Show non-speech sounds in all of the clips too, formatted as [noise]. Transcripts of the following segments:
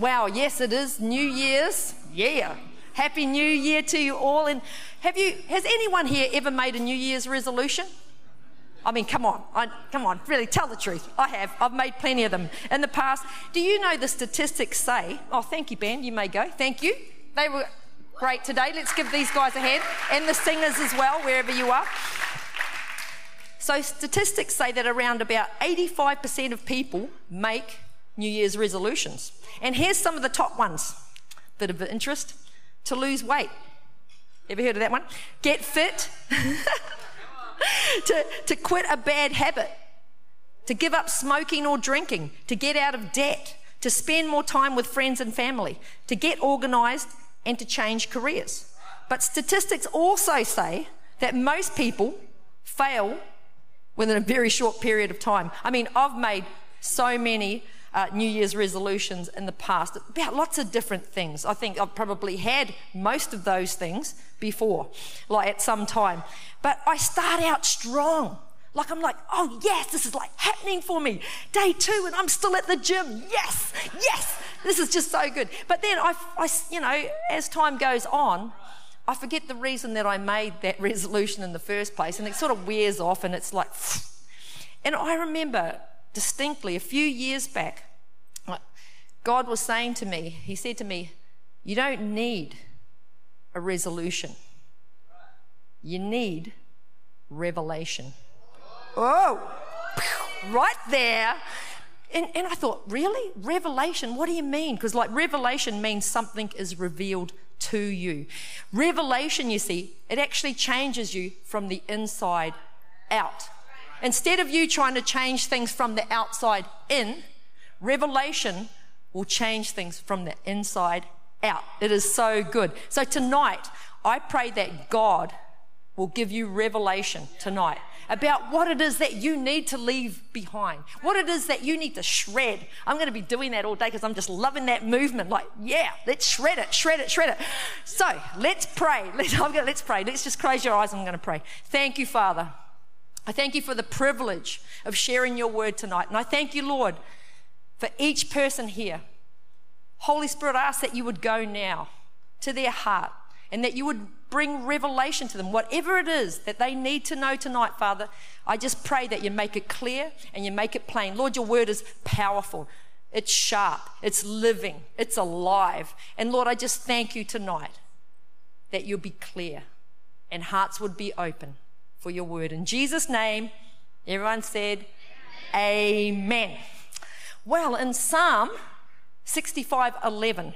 Wow, yes, it is New Year's. Yeah. Happy New Year to you all. And have you, has anyone here ever made a New Year's resolution? I mean, come on, I, come on, really tell the truth. I have. I've made plenty of them in the past. Do you know the statistics say? Oh, thank you, Ben. You may go. Thank you. They were great today. Let's give these guys a hand and the singers as well, wherever you are. So, statistics say that around about 85% of people make New Year's resolutions. And here's some of the top ones. Bit of interest to lose weight. Ever heard of that one? Get fit. [laughs] to, to quit a bad habit, to give up smoking or drinking, to get out of debt, to spend more time with friends and family, to get organised, and to change careers. But statistics also say that most people fail within a very short period of time. I mean, I've made so many uh, New Year's resolutions in the past about lots of different things. I think I've probably had most of those things before, like at some time. But I start out strong. Like I'm like, oh yes, this is like happening for me. Day two, and I'm still at the gym. Yes, yes, this is just so good. But then I, I you know, as time goes on, I forget the reason that I made that [laughs] resolution in the first place, and it sort of wears off, and it's like, and I remember distinctly a few years back, God was saying to me, He said to me, You don't need a resolution, you need revelation. Oh, right there. And, and I thought, really? Revelation? What do you mean? Because, like, revelation means something is revealed to you. Revelation, you see, it actually changes you from the inside out. Instead of you trying to change things from the outside in, revelation will change things from the inside out. It is so good. So tonight, I pray that God will give you revelation tonight about what it is that you need to leave behind, what it is that you need to shred. I'm going to be doing that all day because I'm just loving that movement. Like, yeah, let's shred it, shred it, shred it. So let's pray. [laughs] Let's, gonna, let's pray. Let's just close your eyes. I'm going to pray. Thank you, Father. I thank you for the privilege of sharing your word tonight. And I thank you, Lord, for each person here. Holy Spirit, I ask that you would go now to their heart and that you would bring revelation to them, whatever it is that they need to know tonight, Father. I just pray that you make it clear and you make it plain. Lord, your word is powerful, it's sharp, it's living, it's alive. And Lord, I just thank you tonight that you'll be clear and hearts would be open for your word. In Jesus' name, everyone said, Amen. Amen. Well, in Psalm 65 11,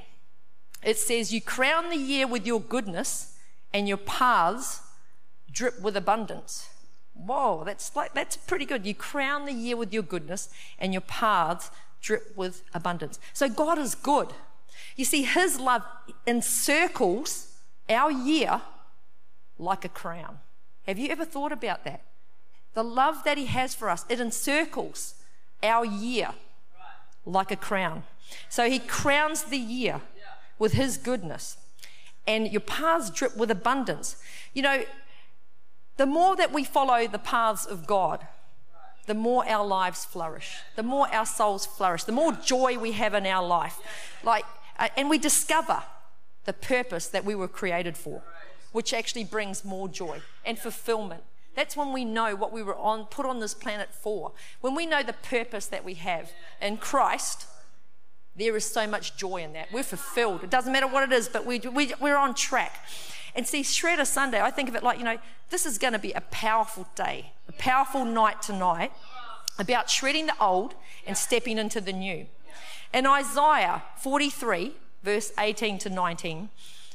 it says, You crown the year with your goodness, and your paths drip with abundance. Whoa, that's like that's pretty good. You crown the year with your goodness, and your paths drip with abundance. So God is good. You see, His love encircles our year like a crown. Have you ever thought about that? The love that He has for us, it encircles our year like a crown. So He crowns the year with His goodness, and your paths drip with abundance. You know, the more that we follow the paths of God, the more our lives flourish, the more our souls flourish, the more joy we have in our life. Like, uh, and we discover the purpose that we were created for which actually brings more joy and fulfillment. That's when we know what we were on, put on this planet for. When we know the purpose that we have in Christ, there is so much joy in that. We're fulfilled. It doesn't matter what it is, but we, we, we're on track. And see, Shredder Sunday, I think of it like, you know, this is going to be a powerful day, a powerful night tonight about shredding the old and stepping into the new. In Isaiah 43, verse 18 to 19,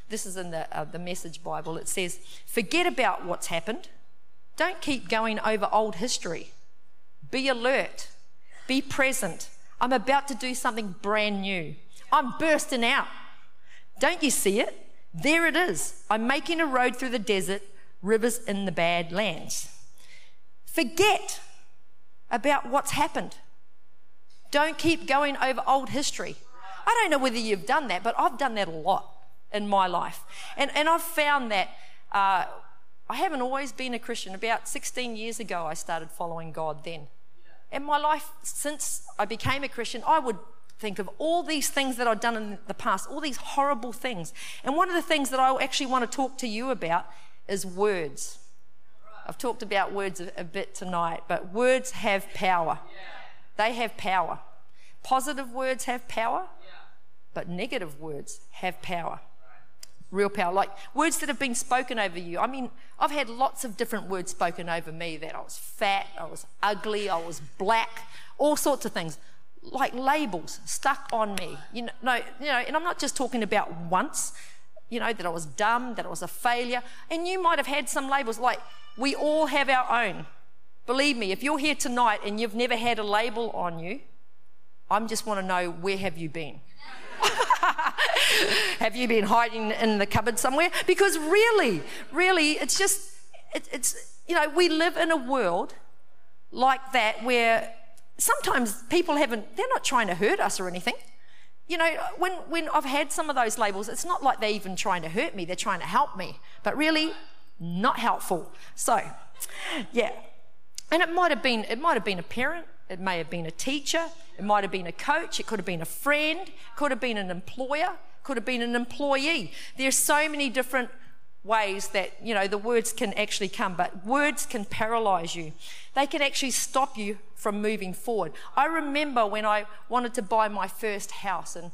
this is in the, uh, the Message Bible. It says, Forget about what's happened. Don't keep going over old history. Be alert. Be present. I'm about to do something brand new. I'm bursting out. Don't you see it? There it is. I'm making a road through the desert, rivers in the bad lands. Forget about what's happened. Don't keep going over old history. I don't know whether you've done that, but I've done that a lot in my life. And, and I've found that uh, I haven't always been a Christian. About 16 years ago, I started following God then. And my life, since I became a Christian, I would think of all these things that I've done in the past, all these horrible things. And one of the things that I actually want to talk to you about is words. I've talked about words a, a bit tonight, but words have power. They have power. Positive words have power, but negative words have power. Real power. Like words that have been spoken over you. I mean, I've had lots of different words spoken over me that I was fat, I was ugly, I was black, all sorts of things. Like labels stuck on me. You know, no, you know, and I'm not just talking about once, you know, that I was dumb, that I was a failure. And you might have had some labels like we all have our own. Believe me, if you're here tonight and you've never had a label on you, I just want to know where have you been? [laughs] have you been hiding in the cupboard somewhere? Because really, really, it's just, it, it's, you know, we live in a world like that where sometimes people haven't, they're not trying to hurt us or anything. You know, when, when I've had some of those labels, it's not like they're even trying to hurt me, they're trying to help me. But really, not helpful. So, yeah. And it might have been, it might have been a parent, it may have been a teacher, it might have been a coach, it could have been a friend, could have been an employer, could have been an employee. There's so many different ways that you know the words can actually come but words can paralyze you they can actually stop you from moving forward i remember when i wanted to buy my first house and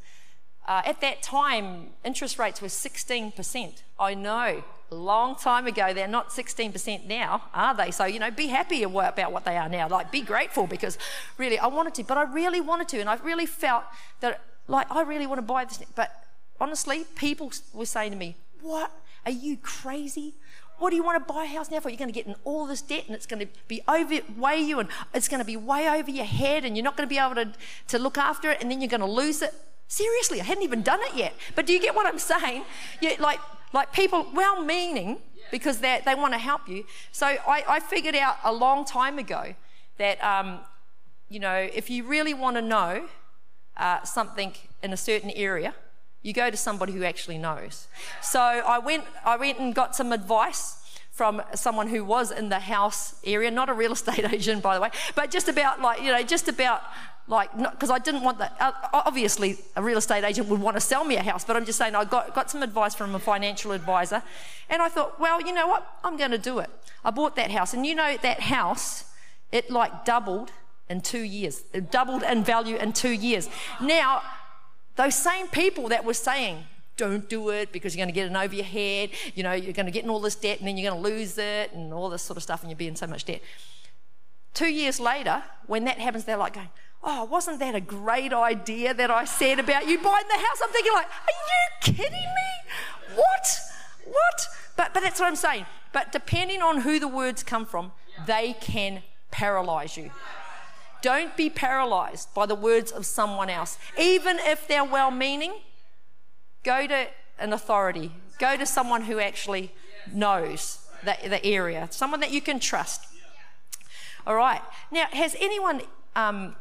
uh, at that time interest rates were 16% i know a long time ago. They're not 16% now, are they? So, you know, be happy about what they are now. Like, be grateful because really, I wanted to, but I really wanted to. And I really felt that, like, I really want to buy this. But honestly, people were saying to me, What? Are you crazy? What do you want to buy a house now for? You're going to get in all this debt and it's going to be over, weigh you and it's going to be way over your head and you're not going to be able to, to look after it and then you're going to lose it. Seriously, I hadn't even done it yet. But do you get what I'm saying? You, like, like people, well meaning, because they want to help you. So I, I, figured out a long time ago that, um, you know, if you really want to know uh, something in a certain area, you go to somebody who actually knows. So I went, I went and got some advice from someone who was in the house area, not a real [laughs] estate agent, by the way, but just about like, you know, just about like because I didn't want that. Obviously, a real estate agent would want to sell me a house, but I'm just saying I got got some advice from a financial advisor, and I thought, well, you know what, I'm going to do it. I bought that house, and you know that house, it like doubled in two years. It doubled in value in two years. Now, those same people that were saying. Don't do it because you're going to get it over your head. You know, you're going to get in all this debt and then you're going to lose it and all this sort of stuff and you'll be in so much debt. Two years later, when that happens, they're like going, oh, wasn't that a great idea that I said about you buying the house? I'm thinking, like, are you kidding me? What? What? But, but that's what I'm saying. But depending on who the words come from, they can paralyze you. Don't be paralyzed by the words of someone else. Even if they're well meaning, go to an authority, go to someone who actually knows the, the area, someone that you can trust. All right. Now, has anyone um,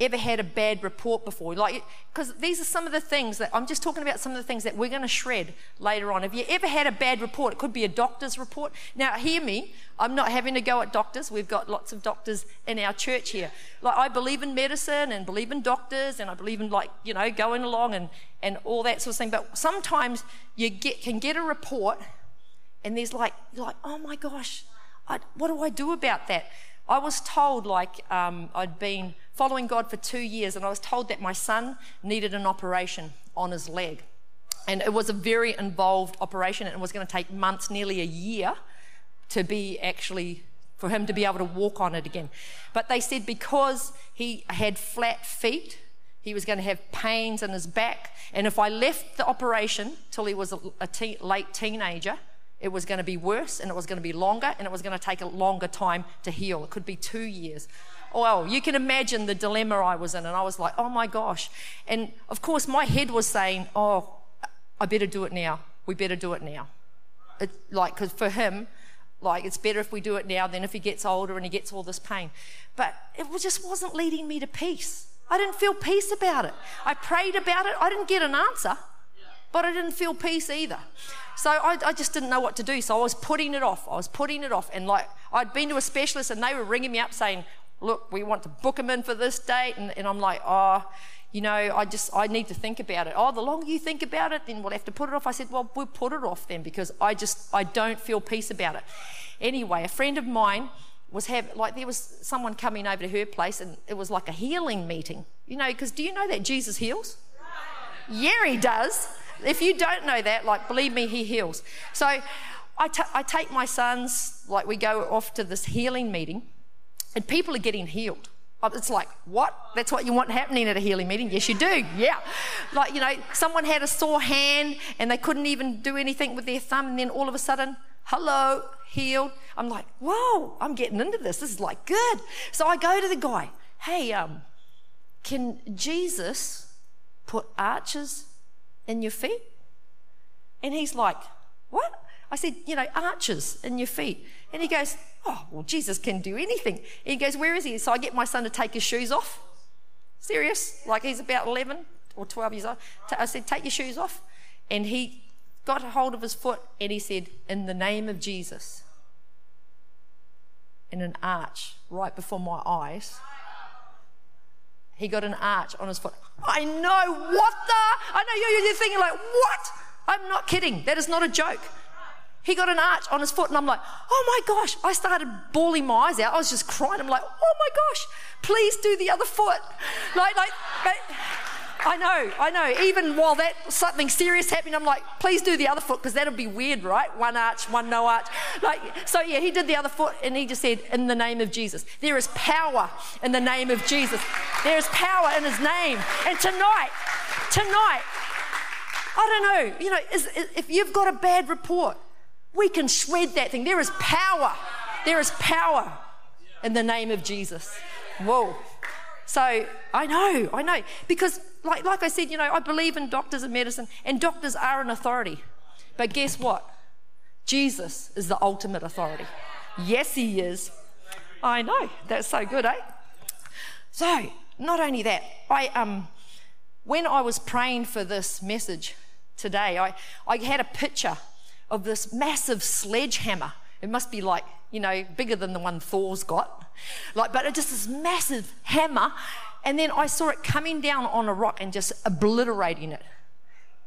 ever had a bad report before? Like, because these are some of the things that I'm just talking about some of the things that we're going to shred later on. Have you ever had a bad report? It could be a doctor's report. Now, hear me. I'm not having to go at doctors. We've got lots of doctors in our church here. Like, I believe in medicine and believe in doctors and I believe in, like, you know, going along and, and all that sort of thing. But sometimes you get, can get a report and there's like, you're like, oh my gosh, I, what do I do about that? I was told, like, um, I'd been following God for two years, and I was told that my son needed an operation on his leg. And it was a very involved operation, and it was going to take months, nearly a year, to be actually for him to be able to walk on it again. But they said because he had flat feet, he was going to have pains in his back. And if I left the operation till he was a, a te- late teenager, it was going to be worse and it was going to be longer and it was going to take a longer time to heal. It could be two years. Well, you can imagine the dilemma I was in, and I was like, oh my gosh. And of course, my head was saying, oh, I better do it now. We better do it now. It, like, because for him, like, it's better if we do it now than if he gets older and he gets all this pain. But it just wasn't leading me to peace. I didn't feel peace about it. I prayed about it. I didn't get an answer, but I didn't feel peace either. So I, I, just didn't know what to do. So I was putting it off. I was putting it off. And like, I'd been to a specialist and they were ringing me up saying, look, we want to book him in for this date. And, and I'm like, oh, you know, I just, I need to think about it. Oh, the longer you think about it, then we'll have to put it off. I said, well, we'll put it off then because I just, I don't feel peace about it. Anyway, a friend of mine was have like there was someone coming over to her place and it was like a healing meeting. You know, because do you know that Jesus heals? Yeah, he does. If you don't know that, like believe me, he heals. So I, t- I take my sons, like we go off to this healing meeting, and people are getting healed. It's like, what? That's what you want happening at a healing meeting? Yes, you do. Yeah. Like, you know, someone had a sore hand and they couldn't even do anything with their thumb, and then all of a sudden, hello, healed. I'm like, whoa, I'm getting into this. This is like good. So I go to the guy, hey, um, can Jesus put arches in your feet? And he's like, what? I said, you know, arches in your feet. And he goes, oh, well, Jesus can do anything. And he goes, where is he? So I get my son to take his shoes off. Serious? Like he's about 11 or 12 years old. I said, take your shoes off. And he got a hold of his foot and he said, in the name of Jesus. In an arch right before my eyes. He got an arch on his foot. I know, what the? I know you're you're thinking, like, what? I'm not kidding. That is not a joke. He got an arch on his foot, and I'm like, oh my gosh. I started bawling my eyes out. I was just crying. I'm like, oh my gosh, please do the other foot. Like, like, I know, I know. Even while that something serious happening, I'm like, please do the other foot because that'll be weird, right? One arch, one no arch. Like, so yeah, he did the other foot and he just said, in the name of Jesus. There is power in the name of Jesus. There is power in his name. And tonight, tonight, I don't know, you know, is, is, if you've got a bad report, we can shred that thing. There is power. There is power in the name of Jesus. Whoa. So I know, I know. Because, like, like I said, you know, I believe in doctors and medicine, and doctors are an authority. But guess what? Jesus is the ultimate authority. Yes, he is. I know. That's so good, eh? So, not only that, I um when I was praying for this message today, I, I had a picture of this massive sledgehammer. It must be like, you know, bigger than the one Thor's got. Like, but it just this massive hammer. And then I saw it coming down on a rock and just obliterating it.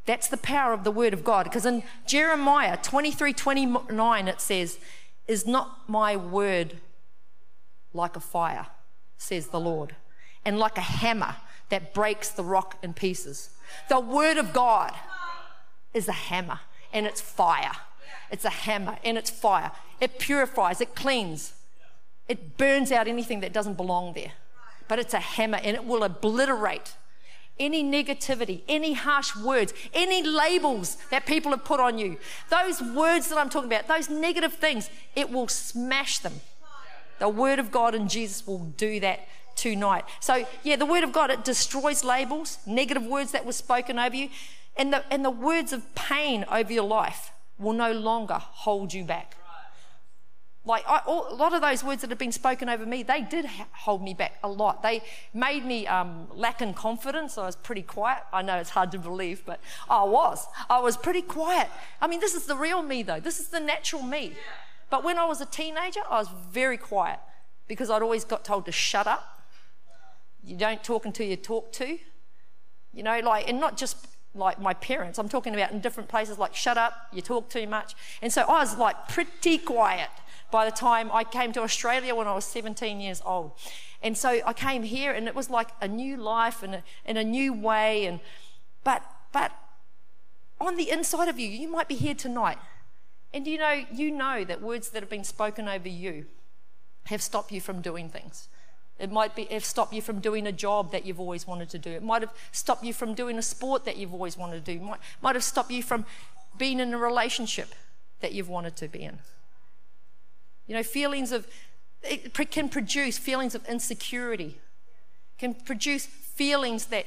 That's the power of the word of God. Because in Jeremiah 23 29, it says, Is not my word like a fire, says the Lord, and like a hammer that breaks the rock in pieces? The word of God is a hammer and it's fire. It's a hammer and it's fire. It purifies, it cleans, it burns out anything that doesn't belong there. But it's a hammer and it will obliterate any negativity, any harsh words, any labels that people have put on you. Those words that I'm talking about, those negative things, it will smash them. The Word of God and Jesus will do that tonight. So, yeah, the Word of God, it destroys labels, negative words that were spoken over you. And the, and the words of pain over your life will no longer hold you back. Like I, all, a lot of those words that have been spoken over me, they did ha- hold me back a lot. They made me um, lack in confidence. I was pretty quiet. I know it's hard to believe, but I was. I was pretty quiet. I mean, this is the real me, though. This is the natural me. But when I was a teenager, I was very quiet because I'd always got told to shut up. You don't talk until you talk to. You know, like, and not just like my parents. I'm talking about in different places like shut up, you talk too much. And so I was like pretty quiet by the time I came to Australia when I was 17 years old. And so I came here and it was like a new life and a, in a new way. And, but, but on the inside of you, you might be here tonight. And you know, you know that words that have been spoken over you have stopped you from doing things. It might be have stopped you from doing a job that you've always wanted to do. It might have stopped you from doing a sport that you've always wanted to do. Might, might have stopped you from being in a relationship that you've wanted to be in. You know, feelings of it can produce feelings of insecurity, can produce feelings that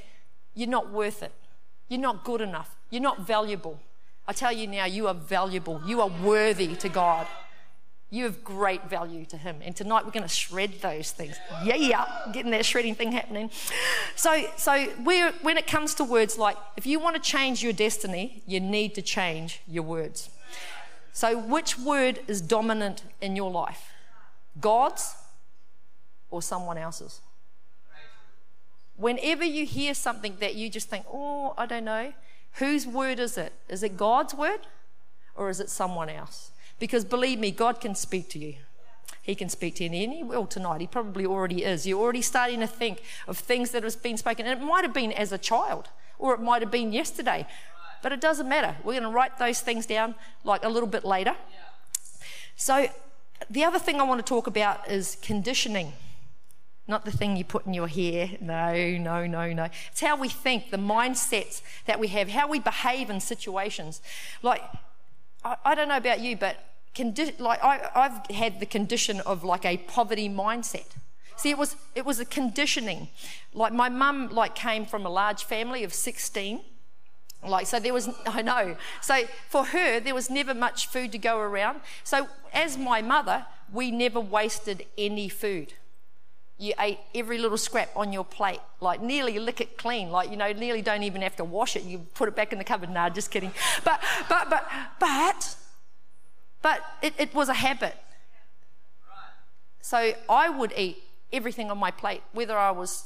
you're not worth it, you're not good enough, you're not valuable. I tell you now, you are valuable, you are worthy to God. You have great value to Him. And tonight we're going to shred those things. Yeah, yeah, getting that shredding thing happening. So, so when it comes to words like, if you want to change your destiny, you need to change your words. So, which word is dominant in your life? God's or someone else's? Whenever you hear something that you just think, oh, I don't know, whose word is it? Is it God's word or is it someone else? Because believe me, God can speak to you. He can speak to you, and he will tonight. He probably already is. You're already starting to think of things that have been spoken. And it might have been as a child, or it might have been yesterday. But it doesn't matter. We're going to write those things down like a little bit later. So, the other thing I want to talk about is conditioning. Not the thing you put in your hair. No, no, no, no. It's how we think, the mindsets that we have, how we behave in situations. Like, I, I don't know about you, but condi- like I, I've had the condition of like a poverty mindset. See, it was it was a conditioning. Like my mum like came from a large family of sixteen. Like so, there was [laughs] I know. So for her, there was never much food to go around. So as my mother, we never wasted any food. You ate every little scrap on your plate, like nearly lick it clean, like you know, nearly don't even have to wash it. You put it back in the cupboard. Nah, just kidding. But but but but but it, it was a habit. So I would eat everything on my plate, whether I was,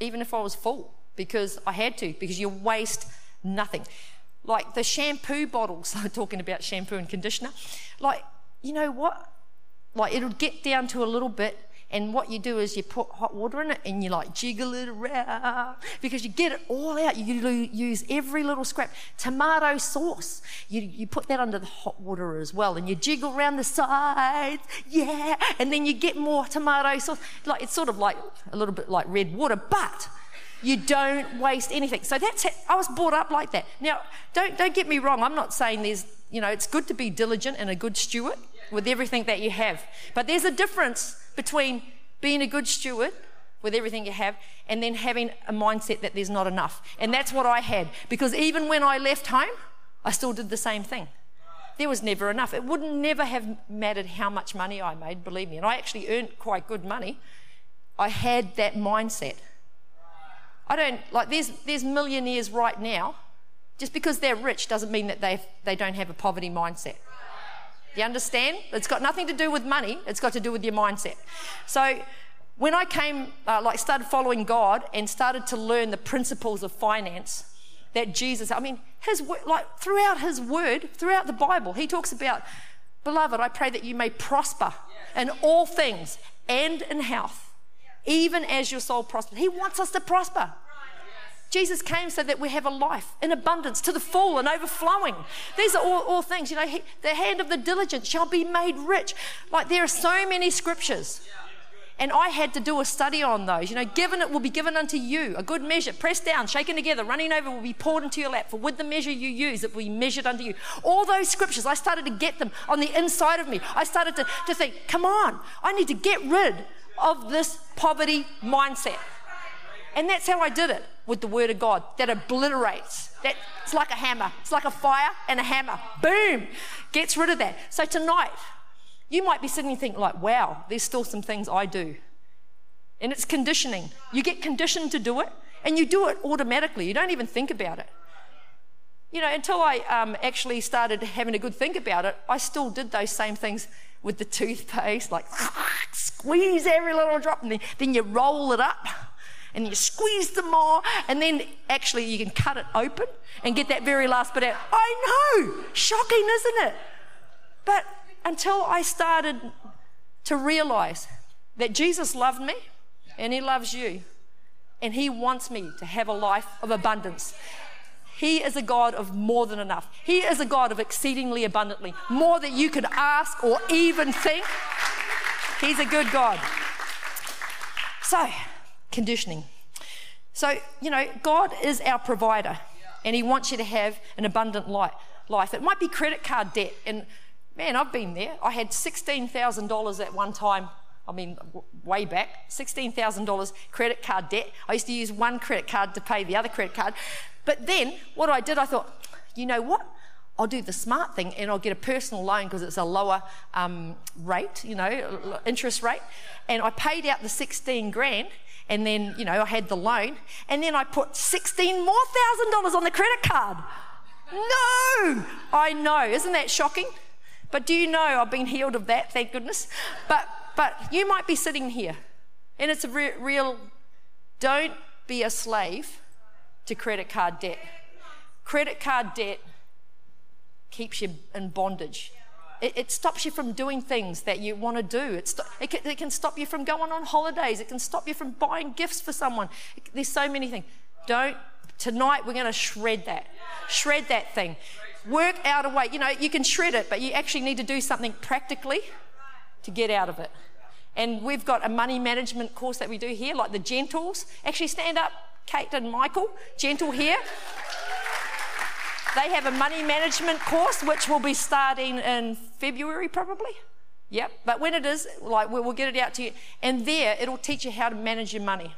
even if I was full, because I had to, because you waste nothing. Like the shampoo bottles, [laughs] I'm talking about shampoo and conditioner, like, you know what? Like it'll get down to a little bit and what you do is you put hot water in it and you like jiggle it around because you get it all out. You use every little scrap. Tomato sauce, you, you put that under the hot water as well and you jiggle around the sides. Yeah. And then you get more tomato sauce. Like it's sort of like a little bit like red water, but you don't waste anything. So that's how, I was brought up like that. Now, don't don't get me wrong. I'm not saying there's you know it's good to be diligent and a good steward with everything that you have, but there's a difference between being a good steward with everything you have and then having a mindset that there's not enough. And that's what I had because even when I left home, I still did the same thing. There was never enough. It would never have mattered how much money I made, believe me. And I actually earned quite good money. I had that mindset. I don't like there's there's millionaires right now. Just because they're rich doesn't mean that they they don't have a poverty mindset. You understand? It's got nothing to do with money, it's got to do with your mindset. So, when I came, uh, like, started following God and started to learn the principles of finance that Jesus, I mean, his like throughout his word, throughout the Bible, he talks about, beloved, I pray that you may prosper in all things and in health, even as your soul prospers. He wants us to prosper. Jesus came so that we have a life in abundance to the full and overflowing. These are all, all things, you know, he, the hand of the diligent shall be made rich. Like there are so many scriptures. And I had to do a study on those. You know, given it will be given unto you, a good measure, pressed down, shaken together, running over will be poured into your lap. For with the measure you use, it will be measured unto you. All those scriptures, I started to get them on the inside of me. I started to, to think, come on, I need to get rid of this poverty mindset. And that's how I did it with the Word of God that obliterates. That it's like a hammer. It's like a fire and a hammer. Boom, gets rid of that. So tonight, you might be sitting and thinking like, "Wow, there's still some things I do," and it's conditioning. You get conditioned to do it, and you do it automatically. You don't even think about it. You know, until I um, actually started having a good think about it, I still did those same things with the toothpaste, like [laughs] squeeze every little drop, and then, you roll it up and you squeeze them more, and then actually you can cut it open and get that very last bit out. I know, shocking, isn't it? But until I started to realize that Jesus loved me and He loves you, and He wants me to have a life of abundance. He is a God of more than enough. He is a God of exceedingly abundantly, more than you could ask or even think. He's a good God. So, conditioning. So, you know, God is our provider and He wants you to have an abundant life. It might be credit card debt. And man, I've been there. I had $16,000 at one time. I mean, way back, $16,000 credit card debt. I used to use one credit card to pay the other credit card. But then what I did, I thought, you know what? I'll do the smart thing and I'll get a personal loan because it's a lower um, rate, you know, interest rate. And I paid out the 16 grand and then, you know, I had the loan, and then I put 16 more thousand dollars on the credit card. No! I know, isn't that shocking? But do you know I've been healed of that, thank goodness? But, but you might be sitting here, and it's a re- real Don't be a slave to credit card debt. Credit card debt keeps you in bondage. It, it, stops you from doing things that you want to do. It, st- it, can, it, can, stop you from going on holidays. It can stop you from buying gifts for someone. there's so many things. Don't, tonight we're going to shred that. Shred that thing. Work out a way. You know, you can shred it, but you actually need to do something practically to get out of it. And we've got a money management course that we do here, like the Gentles. Actually, stand up, Kate and Michael. Gentle here. They have a money management course which will be starting in February probably. Yep. But when it is, like we'll get it out to you. And there it'll teach you how to manage your money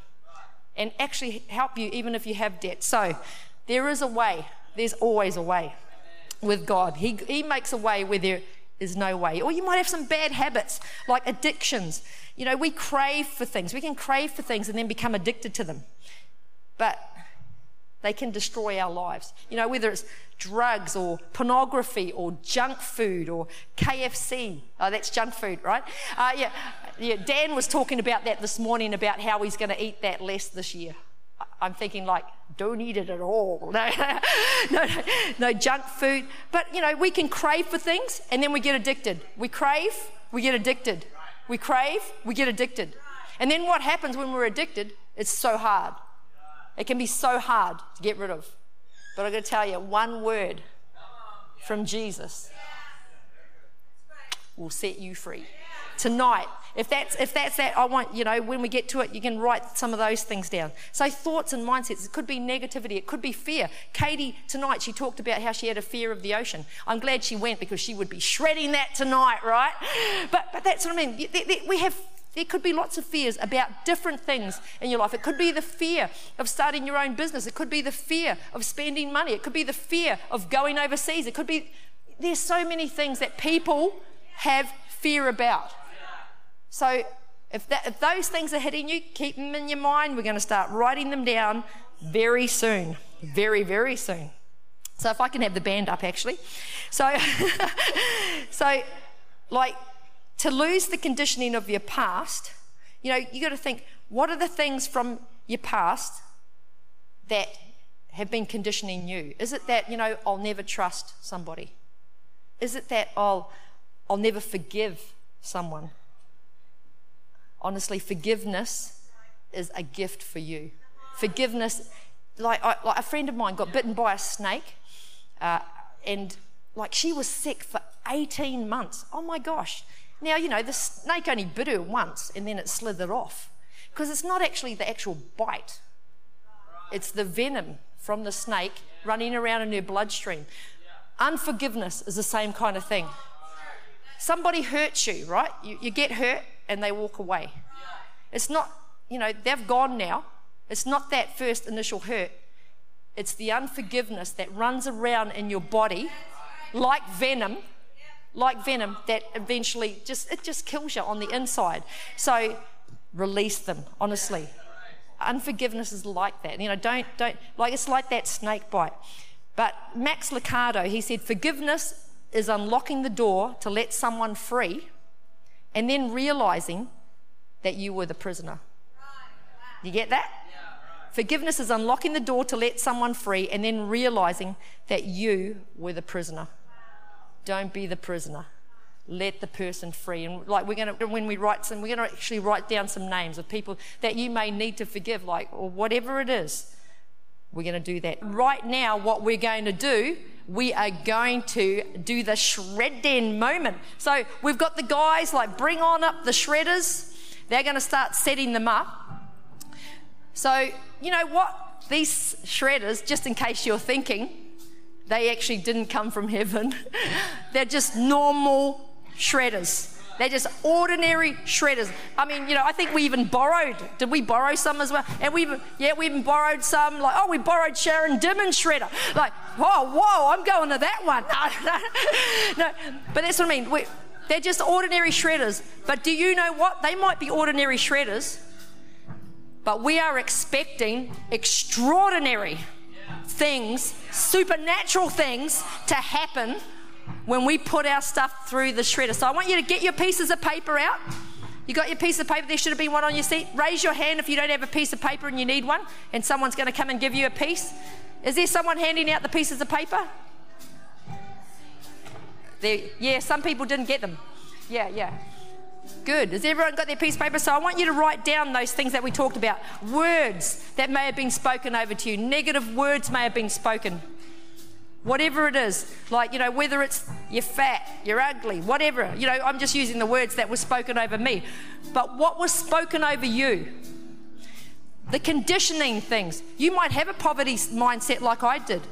and actually help you even if you have debt. So there is a way. There's always a way with God. He, he makes a way where there is no way. Or you might have some bad habits like addictions. You know, we crave for things. We can crave for things and then become addicted to them. But they can destroy our lives. You know, whether it's drugs or pornography or junk food or KFC. Oh, that's junk food, right? Uh, yeah, yeah. Dan was talking about that this morning about how he's going to eat that less this year. I'm thinking like, don't eat it at all. [laughs] No, no, no, junk food. But you know, we can crave for things and then we get addicted. We crave, we get addicted. We crave, we get addicted. And then what happens when we're addicted? It's so hard. It can be so hard to get rid of. But I'm going to tell you one word from Jesus will set you free. Tonight, if that's if that's that, I want you know when we get to it, you can write some of those things down. So thoughts and mindsets. It could be negativity. It could be fear. Katie tonight she talked about how she had a fear of the ocean. I'm glad she went because she would be shredding that tonight, right? But but that's what I mean. We have there could be lots of fears about different things in your life. It could be the fear of starting your own business. It could be the fear of spending money. It could be the fear of going overseas. It could be, there's so many things that people have fear about. So if, that, if those things are hitting you, keep them in your mind. We're going to start writing them down very soon. Very, very soon. So if I can have the band up, actually. So, [laughs] so like to lose the conditioning of your past, you know, you got to think what are the things from your past that have been conditioning you? Is it that, you know, I'll never trust somebody? Is it that I'll, I'll never forgive someone? Honestly, forgiveness is a gift for you. Forgiveness, like, I, like a friend of mine got bitten by a snake, uh, and like she was sick for 18 months. Oh my gosh. Now, you know, the snake only bit her once and then it slithered off because it's not actually the actual bite, it's the venom from the snake running around in her bloodstream. Unforgiveness is the same kind of thing. Somebody hurts you, right? You, you get hurt and they walk away. It's not, you know, they've gone now. It's not that first initial hurt. It's the unforgiveness that runs around in your body like venom like venom that eventually just it just kills you on the inside. So release them, honestly. Unforgiveness is like that. You know, don't don't like it's like that snake bite. But Max Lucado, he said forgiveness is unlocking the door to let someone free and then realizing that you were the prisoner. You get that? Forgiveness is unlocking the door to let someone free and then realizing that you were the prisoner. Don't be the prisoner. Let the person free. And like we're going to, when we write some, we're going to actually write down some names of people that you may need to forgive, like, or whatever it is. We're going to do that. Right now, what we're going to do, we are going to do the shredding moment. So we've got the guys, like, bring on up the shredders. They're going to start setting them up. So, you know what? These shredders, just in case you're thinking, they actually didn't come from heaven. [laughs] They're just normal shredders. They're just ordinary shredders. I mean, you know, I think we even borrowed. Did we borrow some as well? And we even, yeah, we even borrowed some. Like, oh, we borrowed Sharon Dimmon's shredder. Like, oh, whoa, I'm going to that one. [laughs] no, but that's what I mean. We, they're just ordinary shredders. But do you know what? They might be ordinary shredders, but we are expecting extraordinary things, supernatural things to happen when we put our stuff through the shredder. So I want you to get your pieces of paper out You got your piece of paper? There should have been one on your seat. Raise your hand if you don't have a piece of paper and you need one, and someone's going to come and give you a piece. Is there someone handing out the pieces of paper? There, yeah, some people didn't get them. Yeah, yeah. Good. Has everyone got their piece of paper? So I want you to write down those things that we talked about. Words that may have been spoken over to you, negative words may have been spoken. Whatever it is, like, you know, whether it's you're fat, you're ugly, whatever. You know, I'm just using the words that were spoken over me. But what was spoken over you? The conditioning things. You might have a poverty mindset like I did.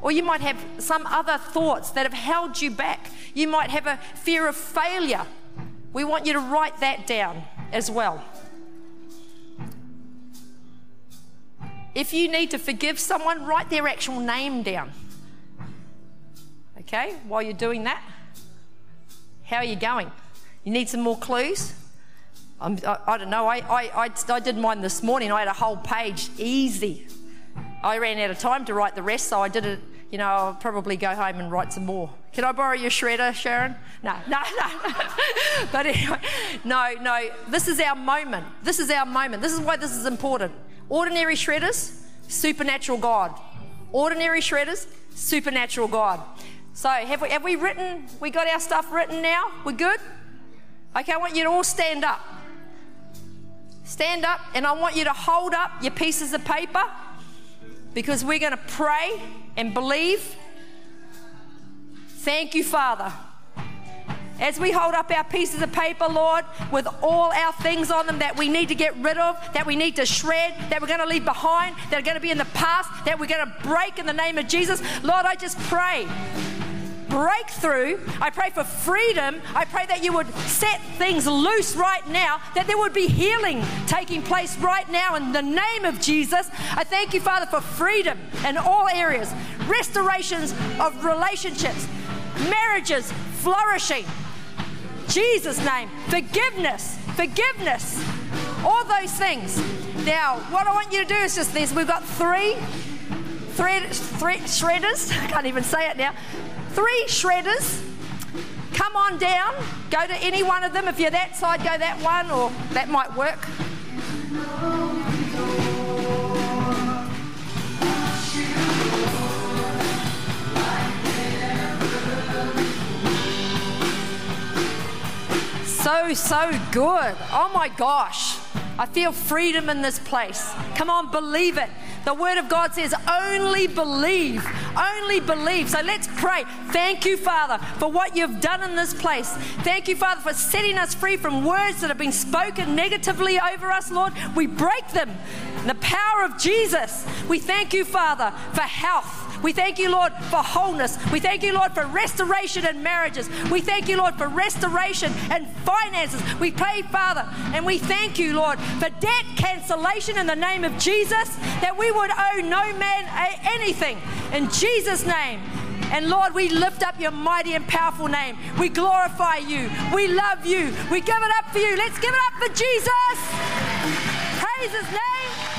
Or you might have some other thoughts that have held you back. You might have a fear of failure. We want you to write that down as well. If you need to forgive someone, write their actual name down. Okay, while you're doing that, how are you going? You need some more clues? I, I don't know. I, I, I did mine this morning. I had a whole page, easy. I ran out of time to write the rest, so I did it. You know, I'll probably go home and write some more. Can I borrow your shredder, Sharon? No, [laughs] no, no. but anyway, no, no. This is our moment. This is our moment. This is why this is important. Ordinary shredders, supernatural God. Ordinary shredders, supernatural God. So, have we, have we written? We got our stuff written now? We're good? Okay, I want you to all stand up. Stand up, and I want you to hold up your pieces of paper because we're going to pray and believe. Thank you, Father. As we hold up our pieces of paper, Lord, with all our things on them that we need to get rid of, that we need to shred, that we're going to leave behind, that are going to be in the past, that we're going to break in the name of Jesus, Lord, I just pray breakthrough. I pray for freedom. I pray that you would set things loose right now, that there would be healing taking place right now in the name of Jesus. I thank you, Father, for freedom in all areas, restorations of relationships, marriages flourishing. Jesus' name, forgiveness, forgiveness, all those things. Now, what I want you to do is just this. We've got three thread, thread, shredders. [laughs] I can't even say it now three shredders. Come on down. Go to any one of them. If you're that side, go that one, or that might work. So, so good. Oh my gosh. I feel freedom in this place. Come on, believe it. The Word of God says, only believe. Only believe. So let's pray. Thank you, Father, for what you've done in this place. Thank you, Father, for setting us free from words that have been spoken negatively over us, Lord. We break them in the power of Jesus. We thank you, Father, for health. We thank you, Lord, for wholeness. We thank you, Lord, for restoration in marriages. We thank you, Lord, for restoration and finances. We pray, Father, and we thank you, Lord, for debt cancellation in the name of Jesus, that we would owe no man anything. In Jesus' name. And Lord, we lift up your mighty and powerful name. We glorify you. We love you. We give it up for you. Let's give it up for Jesus. Praise his name.